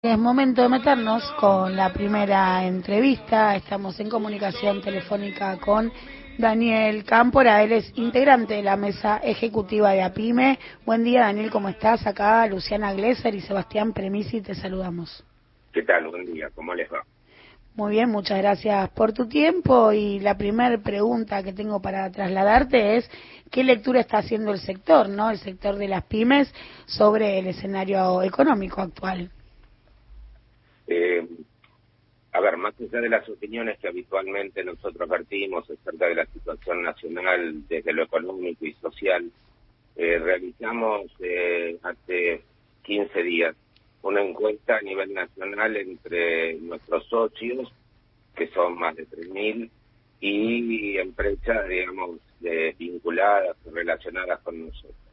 Es momento de meternos con la primera entrevista. Estamos en comunicación telefónica con Daniel Cámpora. Él es integrante de la mesa ejecutiva de APIME. Buen día, Daniel, ¿cómo estás? Acá Luciana Glesser y Sebastián Premisi te saludamos. ¿Qué tal? Buen día, ¿cómo les va? Muy bien, muchas gracias por tu tiempo. Y la primera pregunta que tengo para trasladarte es qué lectura está haciendo el sector, ¿no? El sector de las pymes sobre el escenario económico actual. Eh, a ver, más allá de las opiniones que habitualmente nosotros vertimos acerca de la situación nacional desde lo económico y social, eh, realizamos eh, hace 15 días una encuesta a nivel nacional entre nuestros socios, que son más de 3.000, y empresas, digamos, vinculadas o relacionadas con nosotros.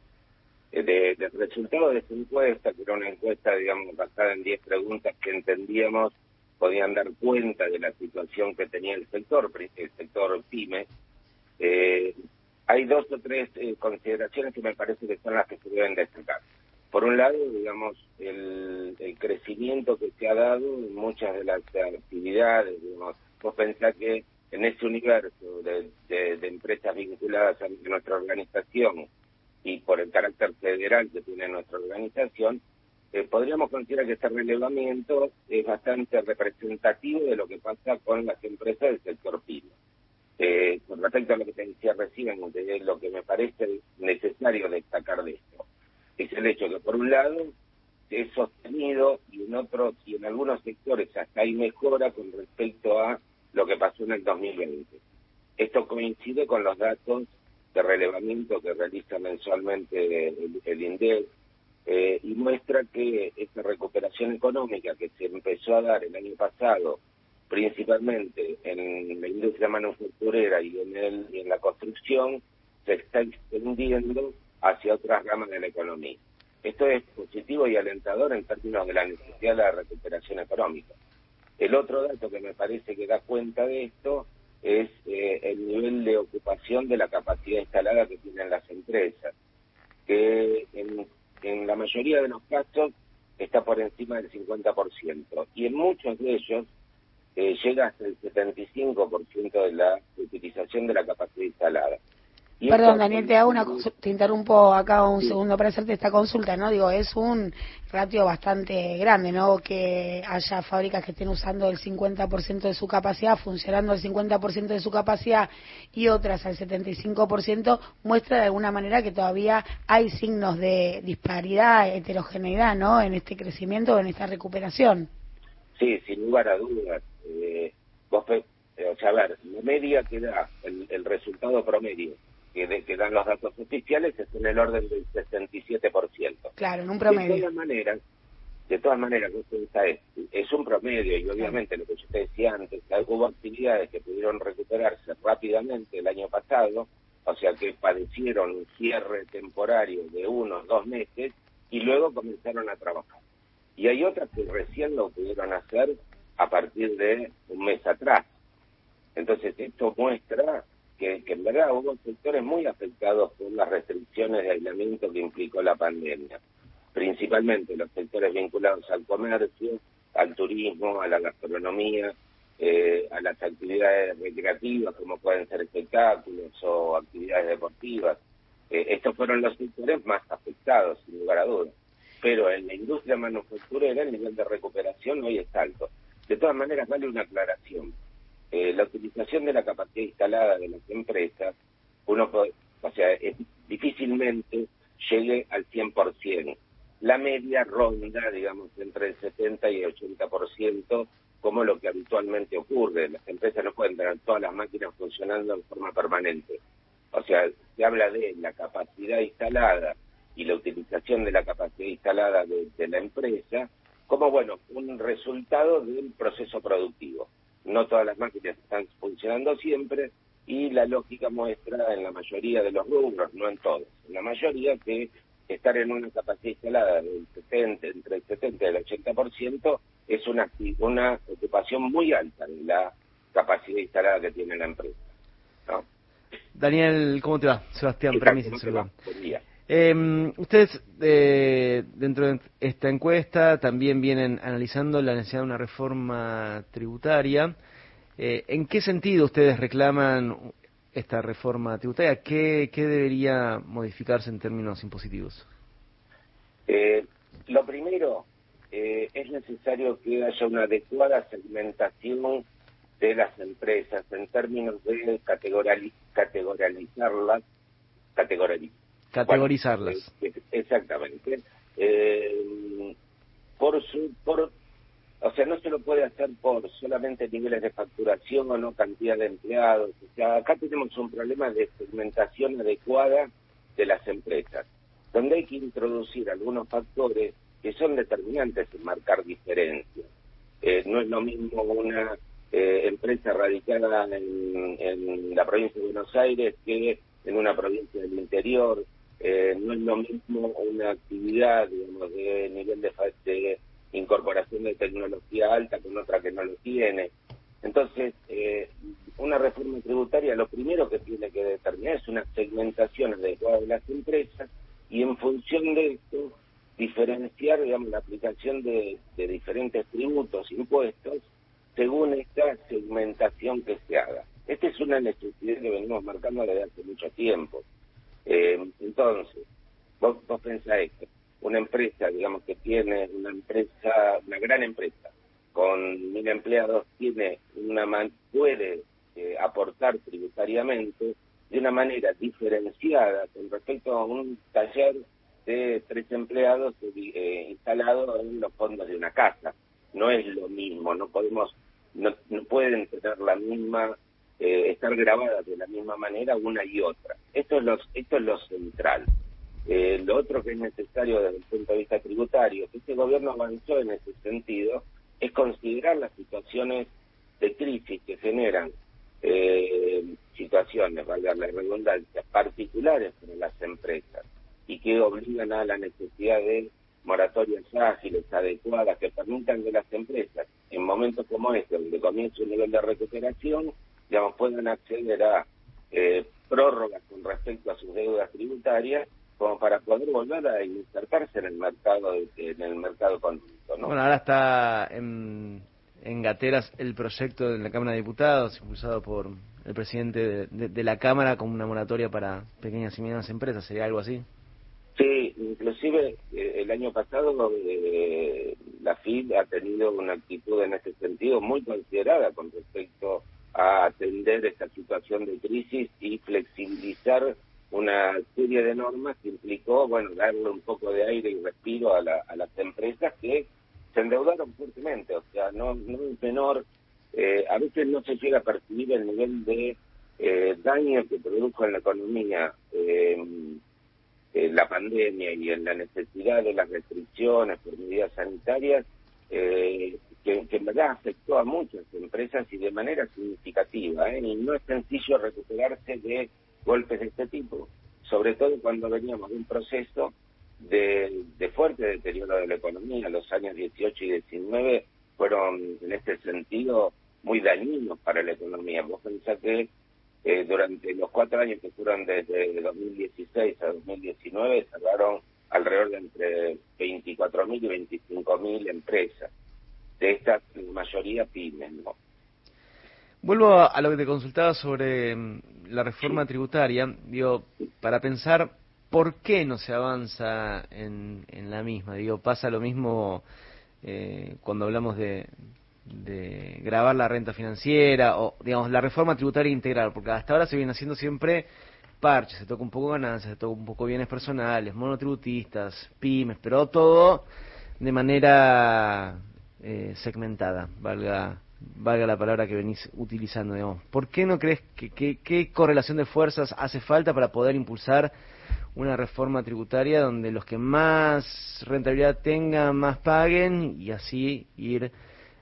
Eh, de, del resultado de esta encuesta, que era una encuesta, digamos, basada en 10 preguntas que entendíamos podían dar cuenta de la situación que tenía el sector, el sector PYME, eh, hay dos o tres eh, consideraciones que me parece que son las que se deben destacar. Por un lado, digamos, el, el crecimiento que se ha dado en muchas de las actividades, digamos, vos pensás que en ese universo de, de empresas vinculadas a nuestra organización, y por el carácter federal que tiene nuestra organización, eh, podríamos considerar que este relevamiento es bastante representativo de lo que pasa con las empresas del sector PYME. Eh, con respecto a lo que te decía recién, de lo que me parece necesario destacar de esto, es el hecho que por un lado es sostenido y en otros y en algunos sectores hasta hay mejora con respecto a lo que pasó en el 2020. Esto coincide con los datos de relevamiento que realiza mensualmente el, el eh, y muestra que esta recuperación económica que se empezó a dar el año pasado, principalmente en la industria manufacturera y en, el, y en la construcción, se está extendiendo hacia otras ramas de la economía. Esto es positivo y alentador en términos de la necesidad de la recuperación económica. El otro dato que me parece que da cuenta de esto es eh, el nivel de ocupación de la capacidad instalada que tienen las empresas, que en, la mayoría de los casos está por encima del 50%, y en muchos de ellos eh, llega hasta el 75% de la utilización de la capacidad instalada. Perdón, Daniel, te hago una te interrumpo acá un segundo para hacerte esta consulta, ¿no? Digo, es un ratio bastante grande, ¿no? Que haya fábricas que estén usando el 50% de su capacidad, funcionando al 50% de su capacidad y otras al 75%, muestra de alguna manera que todavía hay signos de disparidad, heterogeneidad, ¿no? En este crecimiento, en esta recuperación. Sí, sin lugar a dudas. Eh, vos, eh, o sea, a ver, la media que da el, el resultado promedio que, de, que dan los datos oficiales es en el orden del 67%. Claro, en un promedio. De todas maneras, de todas maneras, es, es un promedio y obviamente lo que yo te decía antes, hubo actividades que pudieron recuperarse rápidamente el año pasado, o sea que padecieron un cierre temporario de unos dos meses y luego comenzaron a trabajar. Y hay otras que recién lo pudieron hacer a partir de un mes atrás. Entonces esto muestra que, en verdad hubo sectores muy afectados por las restricciones de aislamiento que implicó la pandemia, principalmente los sectores vinculados al comercio, al turismo, a la gastronomía, eh, a las actividades recreativas como pueden ser espectáculos o actividades deportivas. Eh, estos fueron los sectores más afectados, sin lugar a dudas. Pero en la industria manufacturera el nivel de recuperación hoy es alto. De todas maneras, vale una aclaración eh, la utilización de la capacidad instalada de las empresas, uno puede, o sea, difícilmente llegue al 100%. La media ronda, digamos, entre el 70 y el 80%, como lo que habitualmente ocurre. Las empresas no pueden tener todas las máquinas funcionando de forma permanente. O sea, se habla de la capacidad instalada y la utilización de la capacidad instalada de la empresa como, bueno, un resultado del proceso productivo no todas las máquinas están funcionando siempre y la lógica muestra en la mayoría de los rubros, no en todos, en la mayoría que estar en una capacidad instalada del 70, entre el 70 y el 80% es una, una ocupación muy alta de la capacidad instalada que tiene la empresa. Daniel, ¿cómo te va? Sebastián, permiso, Buen día. Eh, ustedes, eh, dentro de esta encuesta, también vienen analizando la necesidad de una reforma tributaria. Eh, ¿En qué sentido ustedes reclaman esta reforma tributaria? ¿Qué, debería modificarse en términos impositivos? Eh, lo primero, eh, es necesario que haya una adecuada segmentación de las empresas en términos de categorizarlas, categorizarlas. Exactamente. Eh, por su, por, o sea, no se lo puede hacer por solamente niveles de facturación o no cantidad de empleados. O sea, acá tenemos un problema de segmentación adecuada de las empresas, donde hay que introducir algunos factores que son determinantes en marcar diferencias. Eh, no es lo mismo una eh, empresa radicada en, en, la provincia de Buenos Aires que en una provincia del interior. Eh, no es lo mismo una actividad, digamos, de nivel de, de incorporación de tecnología alta con otra que no lo tiene. Entonces, eh, una reforma tributaria lo primero que tiene que determinar es una segmentación adecuada de las empresas y en función de esto diferenciar, digamos, la aplicación de, de diferentes tributos, impuestos, según esta segmentación que se haga. Esta es una necesidad que venimos marcando desde hace mucho tiempo. Eh, entonces, vos, vos pensás esto, una empresa, digamos, que tiene una empresa, una gran empresa, con mil empleados, tiene una puede eh, aportar tributariamente de una manera diferenciada con respecto a un taller de tres empleados eh, instalados en los fondos de una casa. No es lo mismo, no podemos, no, no pueden tener la misma, eh, estar grabadas de la misma manera una y otra. Esto es lo, esto es lo central. Eh, lo otro que es necesario desde el punto de vista tributario, que este gobierno avanzó en ese sentido, es considerar las situaciones de crisis que generan eh, situaciones, valga la redundancia, particulares para las empresas y que obligan a la necesidad de moratorias ágiles, adecuadas, que permitan que las empresas, en momentos como este, donde comienza un nivel de recuperación, digamos, puedan acceder a eh, prórrogas con respecto a sus deudas tributarias como para poder volver a insertarse en el mercado en el mercado conjunto. ¿no? Bueno, ahora está en, en Gateras el proyecto de la Cámara de Diputados, impulsado por el presidente de, de, la Cámara, con una moratoria para pequeñas y medianas empresas. ¿Sería algo así? Sí, inclusive eh, el año pasado eh, la FID ha tenido una actitud en ese sentido muy considerada con respecto a atender esta situación de crisis y flexibilizar una serie de normas que implicó, bueno, darle un poco de aire y respiro a, la, a las empresas que se endeudaron fuertemente, o sea, no, no es menor, eh, a veces no se llega a percibir el nivel de eh, daño que produjo en la economía eh, la pandemia y en la necesidad de las restricciones por medidas sanitarias, que, en verdad afectó a muchas empresas y de manera significativa, y no es sencillo recuperarse de golpes de este tipo, sobre todo cuando veníamos de un proceso de, de fuerte deterioro de la economía. Los años 18 y 19 fueron, en este sentido, muy dañinos para la economía. Vos pensás que eh, durante los cuatro años que fueron desde 2016 a 2019 cerraron alrededor de entre 24.000 y 25.000 empresas. De estas, la mayoría pymes, ¿no? Vuelvo a, lo que te consultaba sobre mm, la reforma tributaria. Digo, para pensar por qué no se avanza en, en la misma. Digo, pasa lo mismo eh, cuando hablamos de, de grabar la renta financiera o, digamos, la reforma tributaria integral, porque hasta ahora se viene haciendo siempre parches, se toca un poco ganancias, se toca un poco bienes personales, monotributistas, pymes, pero todo de manera eh, segmentada, valga valga la palabra que venís utilizando, digamos. ¿Por qué no crees que, qué correlación de fuerzas hace falta para poder impulsar una reforma tributaria donde los que más rentabilidad tengan más paguen y así ir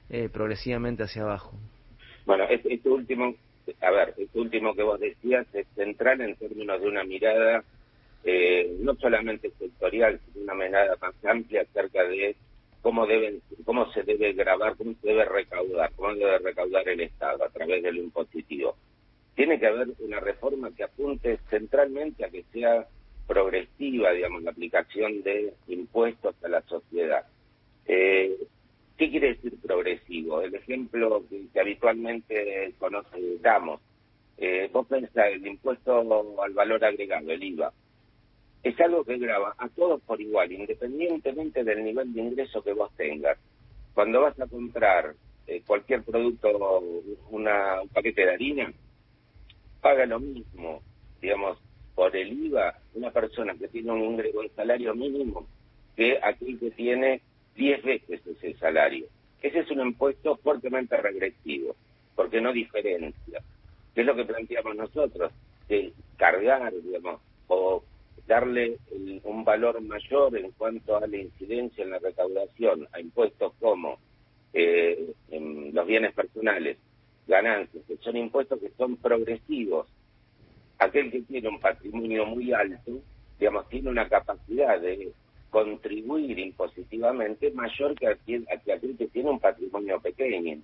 eh, progresivamente hacia abajo? Bueno, este, último, a ver, este último que vos decías es central en términos de una mirada eh, no solamente sectorial, sino una mirada más amplia acerca de cómo deben, cómo se debe grabar, cómo se debe recaudar, cómo debe recaudar el Estado a través de lo impositivo. Tiene que haber una reforma que apunte centralmente a que sea progresiva, digamos, la aplicación de impuestos a la sociedad. Eh, ¿Qué quiere decir progresivo? El ejemplo que, habitualmente conocemos, eh, vos pensás el impuesto al valor agregado, el IVA, es algo que graba a todos por igual, independientemente del nivel de ingreso que vos tengas. Cuando vas a comprar eh, cualquier producto, una, un paquete de harina, paga lo mismo, digamos, por el IVA, una persona que tiene un un salario mínimo, que aquel que tiene 10 veces ese salario. Ese es un impuesto fuertemente regresivo, porque no diferencia. ¿Qué es lo que planteamos nosotros? De cargar, digamos, o darle un valor mayor en cuanto a la incidencia en la recaudación a impuestos como eh, los bienes personales, ganancias, que son impuestos que son progresivos. Aquel que tiene un patrimonio muy alto, digamos, tiene una capacidad de contribuir impositivamente mayor que aquel que tiene un patrimonio pequeño.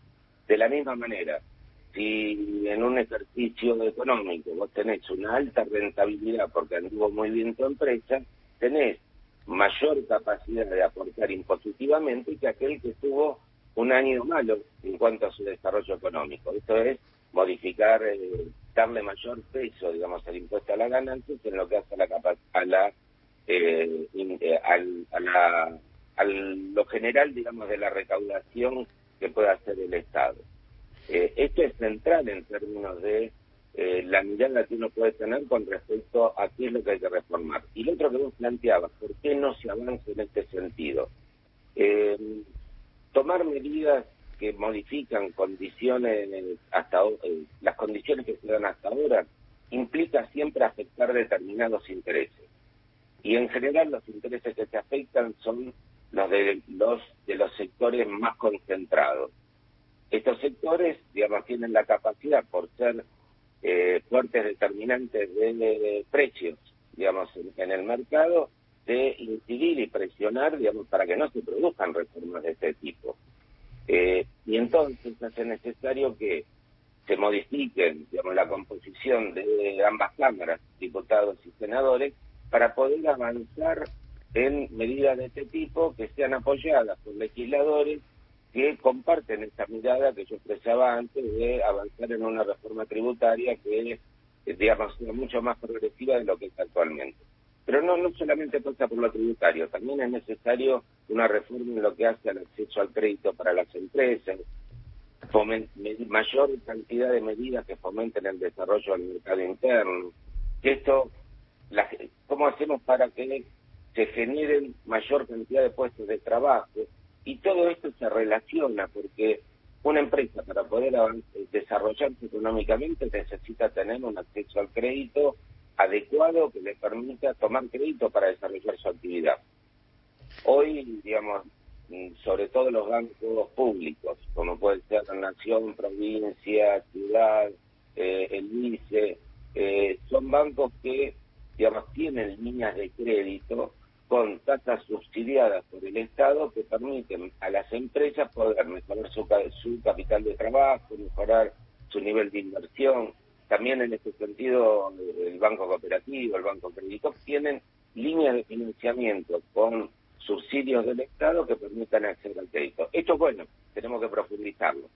De la misma manera, si en un ejercicio económico vos tenés una alta rentabilidad porque anduvo muy bien tu empresa, tenés mayor capacidad de aportar impositivamente que aquel que tuvo un año malo en cuanto a su desarrollo económico. Esto es modificar, eh, darle mayor peso, digamos, al impuesto a la ganancia en lo que hace a la, a la eh, eh, al, a, la, a lo general, digamos, de la recaudación que pueda hacer el Estado. Eh, esto es central en términos de la mirada que uno puede tener con respecto a qué es lo que hay que reformar. Y lo otro que vos planteabas, ¿por qué no se avanza en este sentido? tomar medidas que modifican condiciones hasta las condiciones que se dan hasta ahora implica siempre afectar determinados intereses y en general los intereses que se afectan son los de los de los sectores más concentrados. Estos sectores, digamos, tienen la capacidad por ser eh, fuertes determinantes de, precios, digamos, en, el mercado, de incidir y presionar, digamos, para que no se produzcan reformas de este tipo. Eh, y entonces hace necesario que se modifiquen, digamos, la composición de ambas cámaras, diputados y senadores, para poder avanzar en medidas de este tipo que sean apoyadas por legisladores que comparten esta mirada que yo expresaba antes de avanzar en una reforma tributaria que es, digamos, mucho más progresiva de lo que es actualmente. Pero no, no solamente pasa por lo tributario, también es necesario una reforma en lo que hace al acceso al crédito para las empresas, mayor cantidad de medidas que fomenten el desarrollo del mercado interno, esto cómo hacemos para que se generen mayor cantidad de puestos de trabajo. Y todo esto se relaciona porque una empresa para poder desarrollarse económicamente necesita tener un acceso al crédito adecuado que le permita tomar crédito para desarrollar su actividad. Hoy, digamos, sobre todo los bancos públicos, como puede ser la Nación, Provincia, Ciudad, eh, el ICE, eh, son bancos que digamos, tienen líneas de crédito con tasas subsidiadas por el Estado que permiten a las empresas poder mejorar su, su capital de trabajo, mejorar su nivel de inversión. También en este sentido, el Banco Cooperativo, el Banco Crédito, tienen líneas de financiamiento con subsidios del Estado que permitan acceder al crédito. Esto es bueno, tenemos que profundizarlo.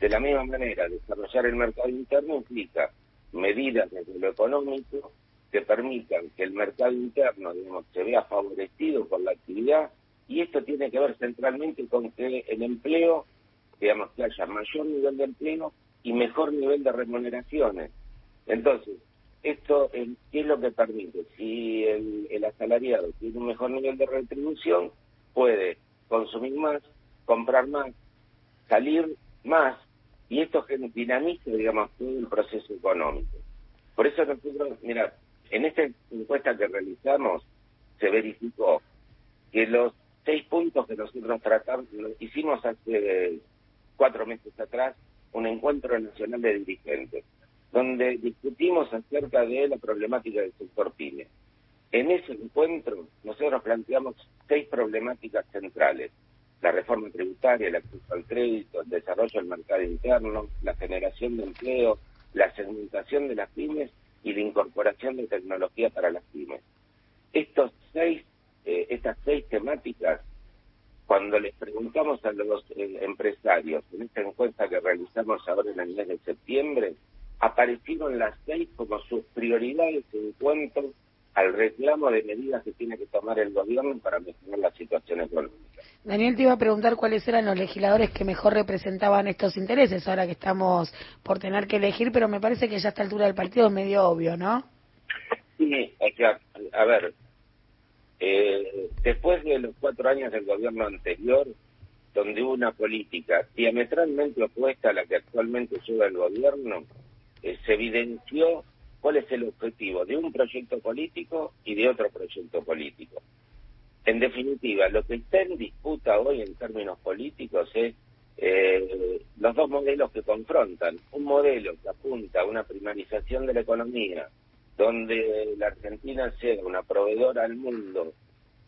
De la misma manera, desarrollar el mercado interno implica medidas desde lo económico, que permitan que el mercado interno digamos, se vea favorecido por la actividad y esto tiene que ver centralmente con que el empleo, digamos, que haya mayor nivel de empleo y mejor nivel de remuneraciones. Entonces, esto ¿qué es lo que permite? Si el, el asalariado tiene un mejor nivel de retribución, puede consumir más, comprar más, salir más, y esto dinamiza, digamos, todo el proceso económico. Por eso nosotros, mira, en esta encuesta que realizamos se verificó que los seis puntos que nosotros tratamos, hicimos hace cuatro meses atrás un encuentro nacional de dirigentes, donde discutimos acerca de la problemática del sector PYME. En ese encuentro nosotros planteamos seis problemáticas centrales. La reforma tributaria, el acceso al crédito, el desarrollo del mercado interno, la generación de empleo, la segmentación de las pymes y la incorporación de tecnología para las pymes. estos seis, eh, estas seis temáticas, cuando les preguntamos a los eh, empresarios en esta encuesta que realizamos ahora en el mes de septiembre, aparecieron las seis como sus prioridades en cuanto al reclamo de medidas que tiene que tomar el gobierno para mejorar la situación económica. Daniel, te iba a preguntar cuáles eran los legisladores que mejor representaban estos intereses, ahora que estamos por tener que elegir, pero me parece que ya a esta altura del partido es medio obvio, ¿no? Sí, hay que, a ver, eh, después de los cuatro años del gobierno anterior, donde hubo una política diametralmente opuesta a la que actualmente lleva el gobierno, eh, se evidenció cuál es el objetivo de un proyecto político y de otro proyecto político. En definitiva, lo que está en disputa hoy en términos políticos es eh, los dos modelos que confrontan. Un modelo que apunta a una primarización de la economía, donde la Argentina sea una proveedora al mundo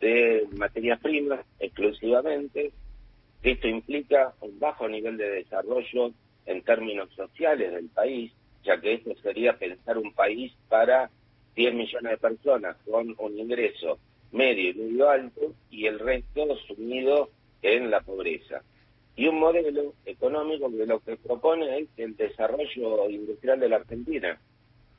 de materias primas exclusivamente. Esto implica un bajo nivel de desarrollo en términos sociales del país, ya que esto sería pensar un país para 10 millones de personas con un ingreso medio y medio alto y el resto sumido en la pobreza. Y un modelo económico que lo que propone es el desarrollo industrial de la Argentina,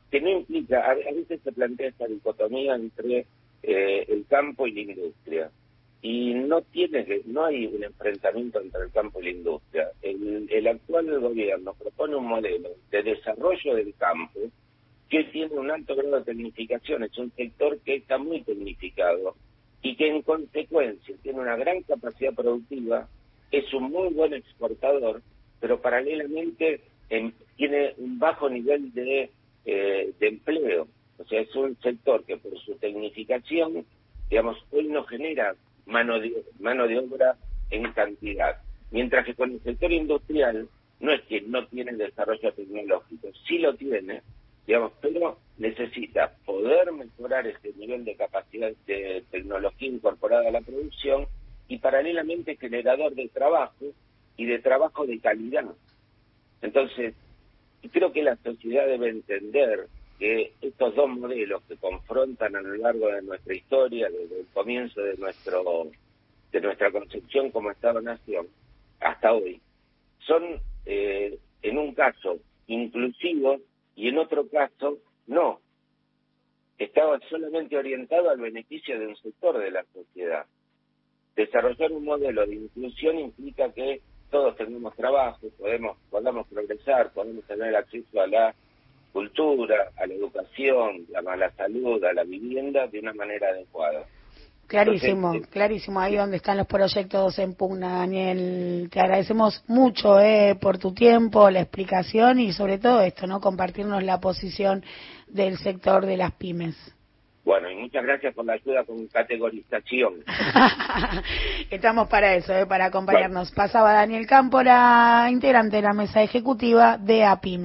que no implica, a, veces se plantea esta dicotomía entre eh, el campo y la industria y no tiene no hay un enfrentamiento entre el campo y la industria. El, el actual gobierno propone un modelo de desarrollo del campo que tiene un alto grado de tecnificación, es un sector que está muy tecnificado y que en consecuencia tiene una gran capacidad productiva, es un muy buen exportador, pero paralelamente em, tiene un bajo nivel de, eh, de empleo. O sea, es un sector que por su tecnificación, digamos, hoy no genera mano de, mano de obra en cantidad. Mientras que con el sector industrial no es que no tiene desarrollo tecnológico, sí lo tiene, digamos, pero necesita poder mejorar ese nivel de capacidad de tecnología incorporada a la producción y paralelamente generador de trabajo y de trabajo de calidad. Entonces, creo que la sociedad debe entender que estos dos modelos que confrontan a lo largo de nuestra historia, desde el comienzo de nuestro de nuestra concepción como Estado-Nación hasta hoy, son eh, en un caso inclusivos y en otro caso no. Estaba solamente orientado al beneficio de un sector de la sociedad. Desarrollar un modelo de inclusión implica que todos tenemos trabajo, podemos, podamos progresar, podemos tener acceso a la cultura, a la educación, a la salud, a la vivienda de una manera adecuada. Clarísimo, clarísimo, ahí donde están los proyectos en pugna, Daniel. Te agradecemos mucho eh, por tu tiempo, la explicación y sobre todo esto, ¿no? Compartirnos la posición del sector de las pymes. Bueno, y muchas gracias por la ayuda con categorización. Estamos para eso, eh, para acompañarnos. Pasaba Daniel Cámpora, integrante de la mesa ejecutiva de APIM.